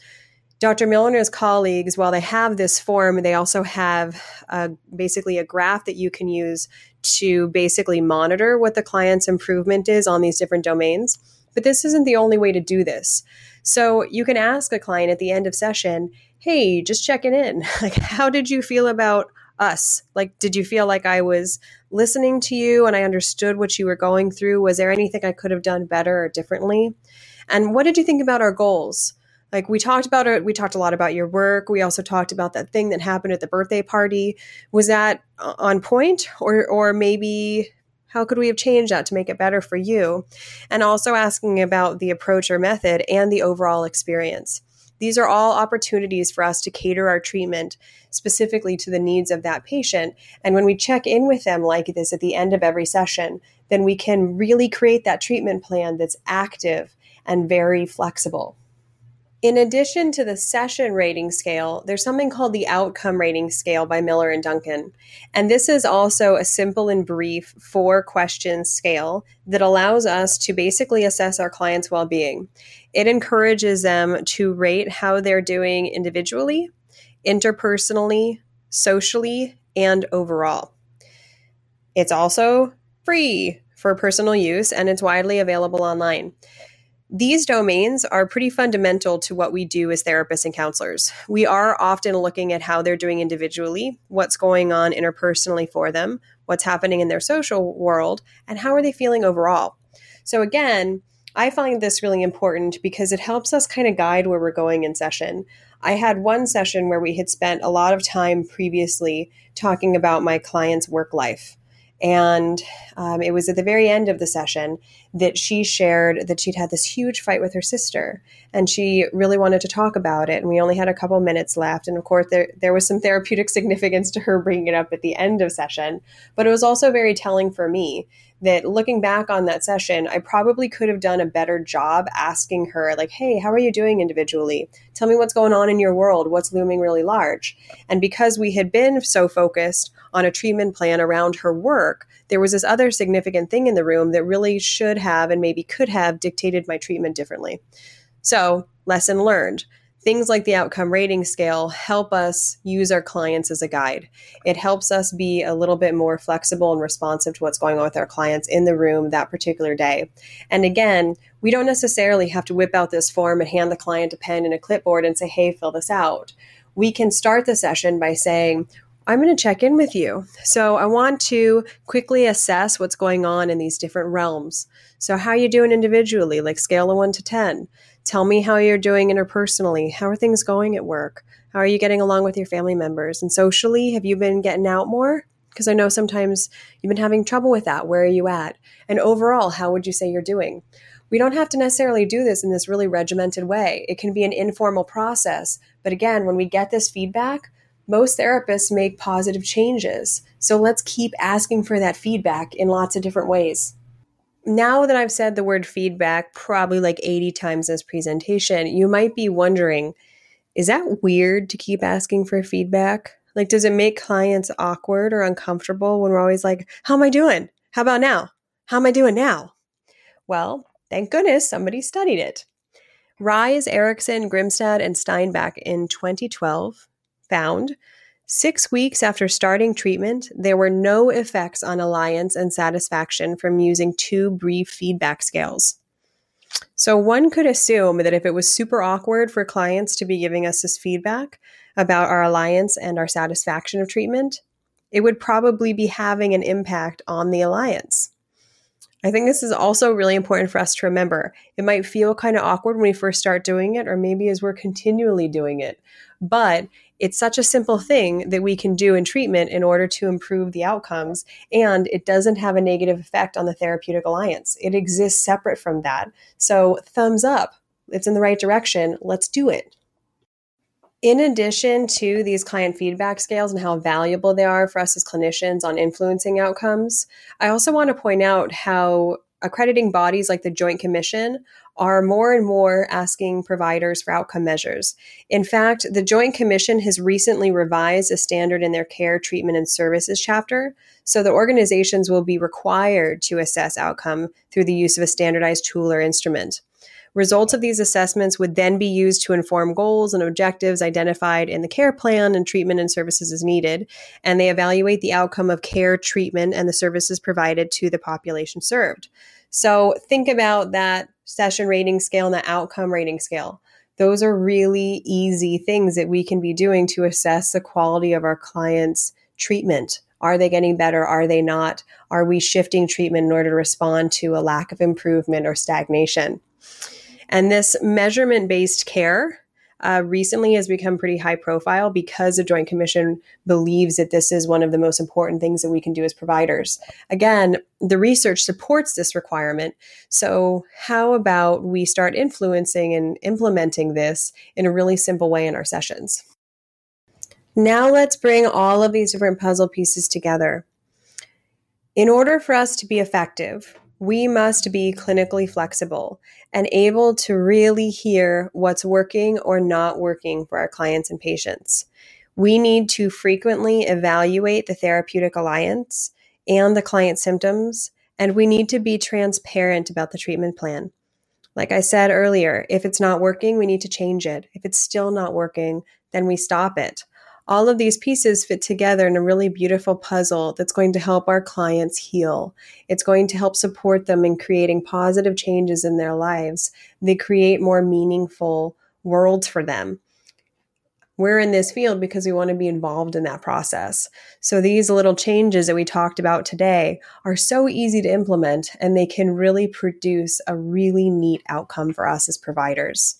Dr. Miller colleagues, while they have this form, they also have uh, basically a graph that you can use to basically monitor what the client's improvement is on these different domains. But this isn't the only way to do this. So you can ask a client at the end of session, hey, just checking in. *laughs* Like, how did you feel about us? Like, did you feel like I was listening to you and I understood what you were going through? Was there anything I could have done better or differently? And what did you think about our goals? Like we talked about it, we talked a lot about your work. We also talked about that thing that happened at the birthday party. Was that uh, on point, or or maybe how could we have changed that to make it better for you? And also asking about the approach or method and the overall experience. These are all opportunities for us to cater our treatment specifically to the needs of that patient. And when we check in with them like this at the end of every session, then we can really create that treatment plan that's active and very flexible. In addition to the session rating scale, there's something called the outcome rating scale by Miller and Duncan. And this is also a simple and brief four question scale that allows us to basically assess our clients' well being. It encourages them to rate how they're doing individually, interpersonally, socially, and overall. It's also free for personal use and it's widely available online. These domains are pretty fundamental to what we do as therapists and counselors. We are often looking at how they're doing individually, what's going on interpersonally for them, what's happening in their social world, and how are they feeling overall. So, again, I find this really important because it helps us kind of guide where we're going in session. I had one session where we had spent a lot of time previously talking about my client's work life. And um, it was at the very end of the session that she shared that she'd had this huge fight with her sister and she really wanted to talk about it. And we only had a couple minutes left. And of course, there, there was some therapeutic *laughs* significance to her bringing it up at the end of session. But it was also very telling for me that looking back on that session, I probably could have done a better job asking her, like, hey, how are you doing individually? Tell me what's going on in your world. What's looming really large? And because we had been so focused on a treatment plan around her work, there was this other significant thing in the room that really should have and maybe could have dictated my treatment differently. So, lesson learned. Things like the outcome rating scale help us use our clients as a guide. It helps us be a little bit more flexible and responsive to what's going on with our clients in the room that particular day. And again, we don't necessarily have to whip out this form and hand the client a pen and a clipboard and say, hey, fill this out. We can start the session by saying, I'm going to check in with you. So I want to quickly assess what's going on in these different realms. So how are you doing individually, like scale of 1 to 10? Tell me how you're doing interpersonally. How are things going at work? How are you getting along with your family members? And socially, have you been getting out more? Because I know sometimes you've been having trouble with that. Where are you at? And overall, how would you say you're doing? We don't have to necessarily do this in this really regimented way. It can be an informal process. But again, when we get this feedback, most therapists make positive changes. So let's keep asking for that feedback in lots of different ways now that I've said the word feedback probably like 80 times this presentation, you might be wondering is that weird to keep asking for feedback? Like, does it make clients awkward or uncomfortable when we're always like, How am I doing? How about now? How am I doing now? Well, thank goodness somebody studied it. Rise, Eriksen, Grimstad, and Steinsbekk in 2012 found Six weeks after starting treatment, there were no effects on alliance and satisfaction from using two brief feedback scales. So, one could assume that if it was super awkward for clients to be giving us this feedback about our alliance and our satisfaction of treatment, it would probably be having an impact on the alliance. I think this is also really important for us to remember. It might feel kind of awkward when we first start doing it, or maybe as we're continually doing it. But it's such a simple thing that we can do in treatment in order to improve the outcomes. And it doesn't have a negative effect on the therapeutic alliance. It exists separate from that. So, thumbs up. It's in the right direction. Let's do it. In addition to these client feedback scales and how valuable they are for us as clinicians on influencing outcomes, I also want to point out how accrediting bodies like the Joint Commission are more and more asking providers for outcome measures. In fact, the Joint Commission has recently revised a standard in their care, treatment, and services chapter. So the organizations will be required to assess outcome through the use of a standardized tool or instrument. Results of these assessments would then be used to inform goals and objectives identified in the care plan and treatment and services as needed. And they evaluate the outcome of care, treatment, and the services provided to the population served. So think about that session rating scale and the outcome rating scale. Those are really easy things that we can be doing to assess the quality of our clients' treatment. Are they getting better? Are they not? Are we shifting treatment in order to respond to a lack of improvement or stagnation? And this measurement based care uh, recently has become pretty high profile because the Joint Commission believes that this is one of the most important things that we can do as providers. Again, the research supports this requirement. So, how about we start influencing and implementing this in a really simple way in our sessions? Now, let's bring all of these different puzzle pieces together. In order for us to be effective, we must be clinically flexible and able to really hear what's working or not working for our clients and patients. We need to frequently evaluate the therapeutic alliance and the client symptoms, and we need to be transparent about the treatment plan. Like I said earlier, if it's not working, we need to change it. If it's still not working, then we stop it all of these pieces fit together in a really beautiful puzzle that's going to help our clients heal. It's going to help support them in creating positive changes in their lives. They create more meaningful worlds for them. We're in this field because we want to be involved in that process. So these little changes that we talked about today are so easy to implement and they can really produce a really neat outcome for us as providers.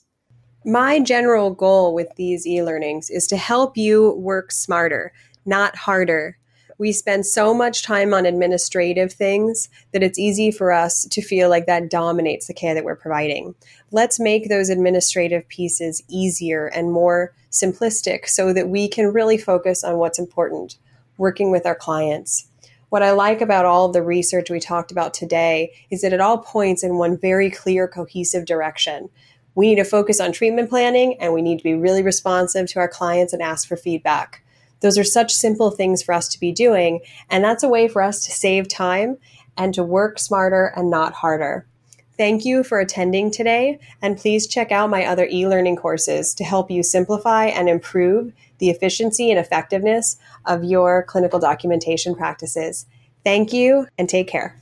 My general goal with these e learnings is to help you work smarter, not harder. We spend so much time on administrative things that it's easy for us to feel like that dominates the care that we're providing. Let's make those administrative pieces easier and more simplistic so that we can really focus on what's important, working with our clients. What I like about all of the research we talked about today is that it all points in one very clear, cohesive direction. We need to focus on treatment planning and we need to be really responsive to our clients and ask for feedback. Those are such simple things for us to be doing, and that's a way for us to save time and to work smarter and not harder. Thank you for attending today, and please check out my other e learning courses to help you simplify and improve the efficiency and effectiveness of your clinical documentation practices. Thank you, and take care.